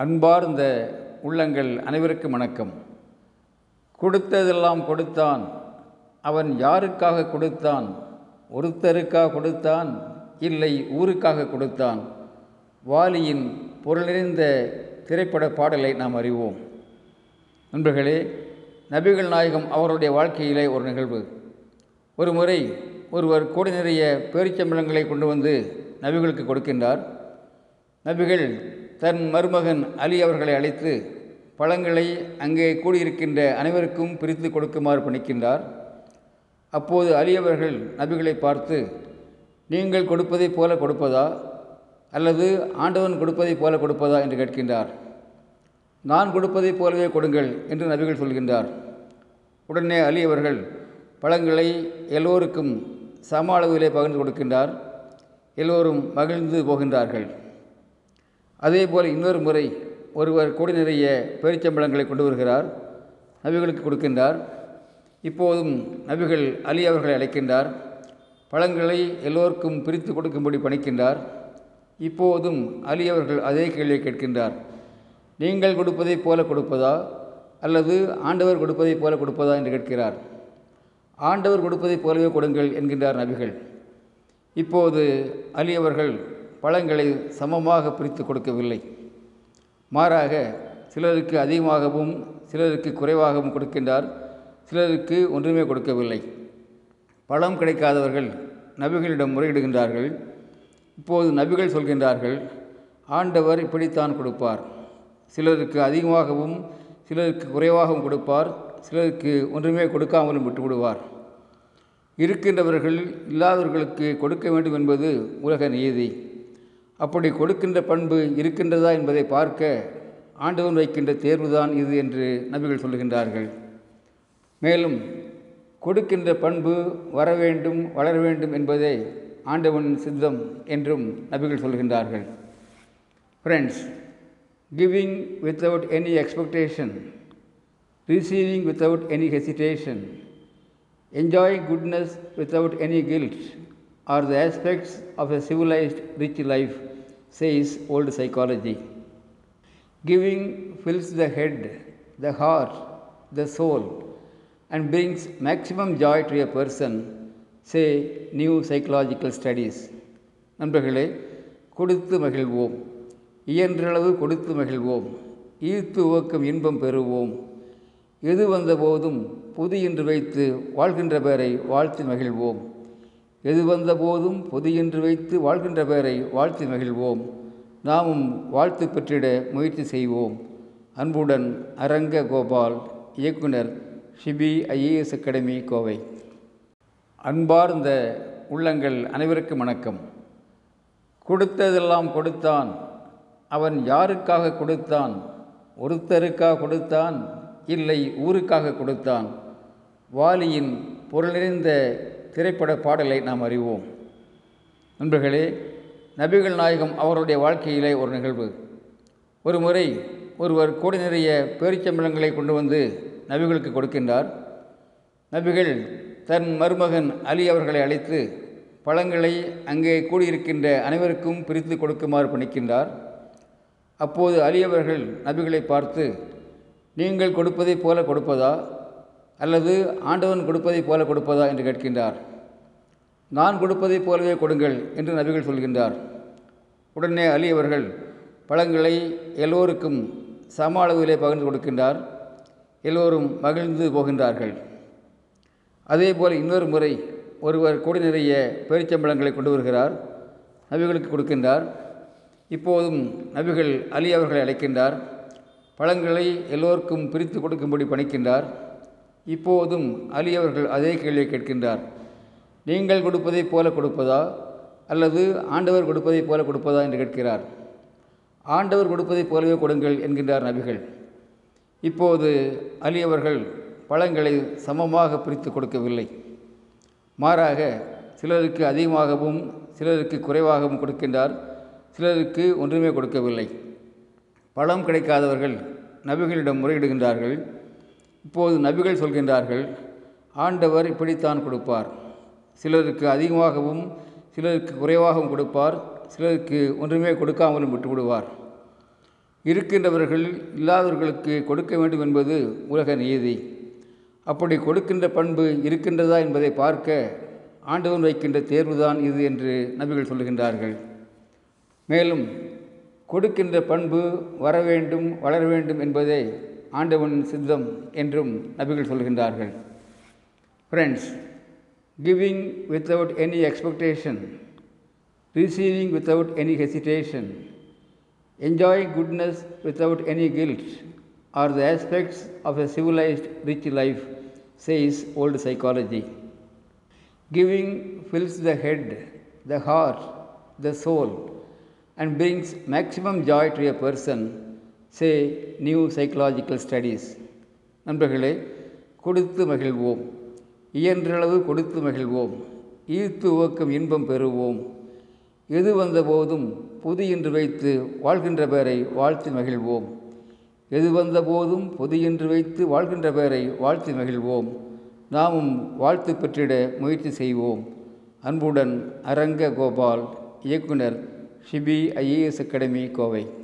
அன்பார்ந்த உள்ளங்கள் அனைவருக்கும் வணக்கம். கொடுத்ததெல்லாம் கொடுத்தான். அவன் யாருக்காக கொடுத்தான்? ஒருத்தருக்காக கொடுத்தான்? இல்லை ஊருக்காக கொடுத்தான்? வாலியின் பொருள் நிறைந்த திரைப்பட பாடலை நாம் அறிவோம். நண்பர்களே நபிகள் நாயகம் அவருடைய வாழ்க்கையிலே ஒரு நிகழ்வு. ஒரு முறை ஒருவர் கோடி நிறைய பேரிச்சம்பளங்களை கொண்டு வந்து நபிகளுக்கு கொடுக்கின்றார். நபிகள் தன் மருமகன் அலி அவர்களை அழைத்து பழங்களை அங்கே கூடியிருக்கின்ற அனைவருக்கும் பிரித்து கொடுக்குமாறு பணிக்கின்றார் அப்போது அலி அவர்கள் நபிகளை பார்த்து நீங்கள் கொடுப்பதைப் போல கொடுப்பதா? அல்லது ஆண்டவன் கொடுப்பதைப் போல கொடுப்பதா என்று கேட்கின்றார். நான் கொடுப்பதைப் போலவே கொடுங்கள் என்று நபிகள் சொல்கின்றார். உடனே அலி அவர்கள் பழங்களை எல்லோருக்கும் சம அளவிலே பகிர்ந்து கொடுக்கின்றார். எல்லோரும் மகிழ்ந்து போகின்றார்கள். அதே போல் இன்னொரு முறை ஒருவர் கொடி நிறைய பேரிச்சம்பழங்களை கொண்டு வருகிறார் நபிகளுக்கு கொடுக்கின்றார். இப்போதும் நபிகள் அலி அவர்களை அழைக்கின்றார் பழங்களை எல்லோருக்கும் பிரித்து கொடுக்கும்படி பணிக்கின்றார். இப்போதும் அலி அவர்கள் அதே கேள்வியை கேட்கின்றார். நீங்கள் கொடுப்பதைப் போல கொடுப்பதா? அல்லது ஆண்டவர் கொடுப்பதைப் போல கொடுப்பதா? என்று கேட்கிறார். ஆண்டவர் கொடுப்பதைப் போலவே கொடுங்கள் என்கின்றார் நபிகள். இப்போது அலி அவர்கள் பழங்களை சமமாக பிரித்து கொடுக்கவில்லை. மாறாக சிலருக்கு அதிகமாகவும் சிலருக்கு குறைவாகவும் கொடுக்கின்றார் சிலருக்கு ஒன்றுமே கொடுக்கவில்லை. பழம் கிடைக்காதவர்கள் நபிகளிடம் முறையிடுகின்றார்கள். இப்போது நபிகள் சொல்கின்றார்கள் ஆண்டவர் இப்படித்தான் கொடுப்பார். சிலருக்கு அதிகமாகவும் சிலருக்கு குறைவாகவும் கொடுப்பார் சிலருக்கு ஒன்றுமே கொடுக்காமலும் விட்டுவிடுவார். இருக்கின்றவர்கள் இல்லாதவர்களுக்கு கொடுக்க வேண்டும் என்பது உலக நியதி அப்படி கொடுக்கின்ற பண்பு இருக்கின்றதா என்பதை பார்க்க ஆண்டவன் வைக்கின்ற தேர்வுதான் இது என்று நபிகள் சொல்லுகின்றார்கள். மேலும் கொடுக்கின்ற பண்பு வர வேண்டும் வளர வேண்டும் என்பதே ஆண்டவன் சித்தம் என்றும் நபிகள் சொல்கின்றார்கள் friends giving without any expectation receiving without any hesitation enjoying goodness without any guilt are the aspects of a civilized, rich life, says old psychology. Giving fills the head, the heart, the soul, and brings maximum joy to a person, say new psychological studies. நண்பர்களே கொடுத்து மகிழ்வோம் இயன்றளவு கொடுத்து மகிழ்வோம் ஈர்த்து உவக்கும் இன்பம் பெறுவோம் எது வந்த போதும் பொது என்று வைத்து வாழ்கின்ற பேரை வாழ்த்து மகிழ்வோம் எது வந்த போதும் பொது என்று வைத்து வாழ்கின்ற பெயரை வாழ்த்து மகிழ்வோம். நாமும் வாழ்த்து பெற்றிட முயற்சி செய்வோம். அன்புடன் அரங்க கோபால் இயக்குனர் ஷிபி ஐஏஎஸ் அகாடமி கோவை. அன்பார்ந்த உள்ளங்கள் அனைவருக்கும் வணக்கம். கொடுத்ததெல்லாம் கொடுத்தான். அவன் யாருக்காக கொடுத்தான்? ஒருத்தருக்காக கொடுத்தான்? இல்லை ஊருக்காக கொடுத்தான். வாலியின் பொருள் நிறைந்த திரைப்பட பாடலை நாம் அறிவோம். நண்பர்களே நபிகள் நாயகம் அவருடைய வாழ்க்கையிலே ஒரு நிகழ்வு. ஒரு முறை ஒருவர் கோடி நிறைய பேரிச்சம்பளங்களை கொண்டு வந்து நபிகளுக்கு கொடுக்கின்றார். நபிகள் தன் மருமகன் அலி அவர்களை அழைத்து பழங்களை அங்கே கூடியிருக்கின்ற அனைவருக்கும் பிரித்து கொடுக்குமாறு பணிக்கின்றார். அப்போது அலி அவர்கள் நபிகளை பார்த்து நீங்கள் கொடுப்பதைப் போல கொடுப்பதா? அல்லது ஆண்டவன் கொடுப்பதைப் போல கொடுப்பதா என்று கேட்கின்றார். நான் கொடுப்பதைப் போலவே கொடுங்கள் என்று நபிகள் சொல்கின்றார். உடனே அலி அவர்கள் பழங்களை எல்லோருக்கும் சம அளவிலே பகிர்ந்து கொடுக்கின்றார். எல்லோரும் மகிழ்ந்து போகின்றார்கள். அதேபோல் இன்னொரு முறை ஒருவர் கொடி நிறைய பேரிச்சம்பழங்களை கொண்டு வருகிறார். நபிகளுக்கு கொடுக்கின்றார். இப்போதும் நபிகள் அலி அவர்களை அழைக்கின்றார். பழங்களை எல்லோருக்கும் பிரித்து கொடுக்கும்படி பணிக்கின்றார். இப்போதும் அலி அவர்கள் அதே கேள்வியை கேட்கின்றார். நீங்கள் கொடுப்பதைப் போல கொடுப்பதா? அல்லது ஆண்டவர் கொடுப்பதைப் போல கொடுப்பதா? என்று கேட்கிறார். ஆண்டவர் கொடுப்பதைப் போலவே கொடுங்கள் என்கின்றார் நபிகள். இப்போது அலி அவர்கள் பழங்களை சமமாக பிரித்து கொடுக்கவில்லை. மாறாக சிலருக்கு அதிகமாகவும் சிலருக்கு குறைவாகவும் கொடுக்கின்றார். சிலருக்கு ஒன்றுமே கொடுக்கவில்லை. பழம் கிடைக்காதவர்கள் நபிகளிடம் முறையிடுகின்றார்கள். இப்போது நபிகள் சொல்கின்றார்கள் ஆண்டவர் இப்படித்தான் கொடுப்பார். சிலருக்கு அதிகமாகவும் சிலருக்கு குறைவாகவும் கொடுப்பார். சிலருக்கு ஒன்றுமே கொடுக்காமலும் விட்டுவிடுவார் இருக்கின்றவர்கள் இல்லாதவர்களுக்கு கொடுக்க வேண்டும் என்பது உலக நீதி. அப்படி கொடுக்கின்ற பண்பு இருக்கின்றதா என்பதை பார்க்க ஆண்டவன் வைக்கின்ற தேர்வுதான் இது என்று நபிகள் சொல்லுகின்றார்கள் மேலும் கொடுக்கின்ற பண்பு வர வேண்டும் வளர வேண்டும் என்பதே ஆண்டவன் சித்தம் என்றும் நபிகள் சொல்கின்றார்கள் friends giving without any expectation receiving without any hesitation enjoying goodness without any guilt are the aspects of a civilized, rich life, says old psychology. Giving fills the head, the heart, the soul, and brings maximum joy to a person, say new psychological studies. நண்பர்களே கொடுத்து மகிழ்வோம். இயன்றளவு கொடுத்து மகிழ்வோம். ஈர்த்து உவக்கும் இன்பம் பெறுவோம். எது வந்த போதும் புது என்று வைத்து வாழ்கின்ற பேரை வாழ்த்து மகிழ்வோம். எது வந்த போதும் பொது என்று வைத்து வாழ்கின்ற பேரை வாழ்த்து மகிழ்வோம். நாமும் வாழ்த்து பெற்றிட முயற்சி செய்வோம். அன்புடன் அரங்க கோபால் இயக்குனர் ஷிபி ஐஏஎஸ் அகாடமி கோவை.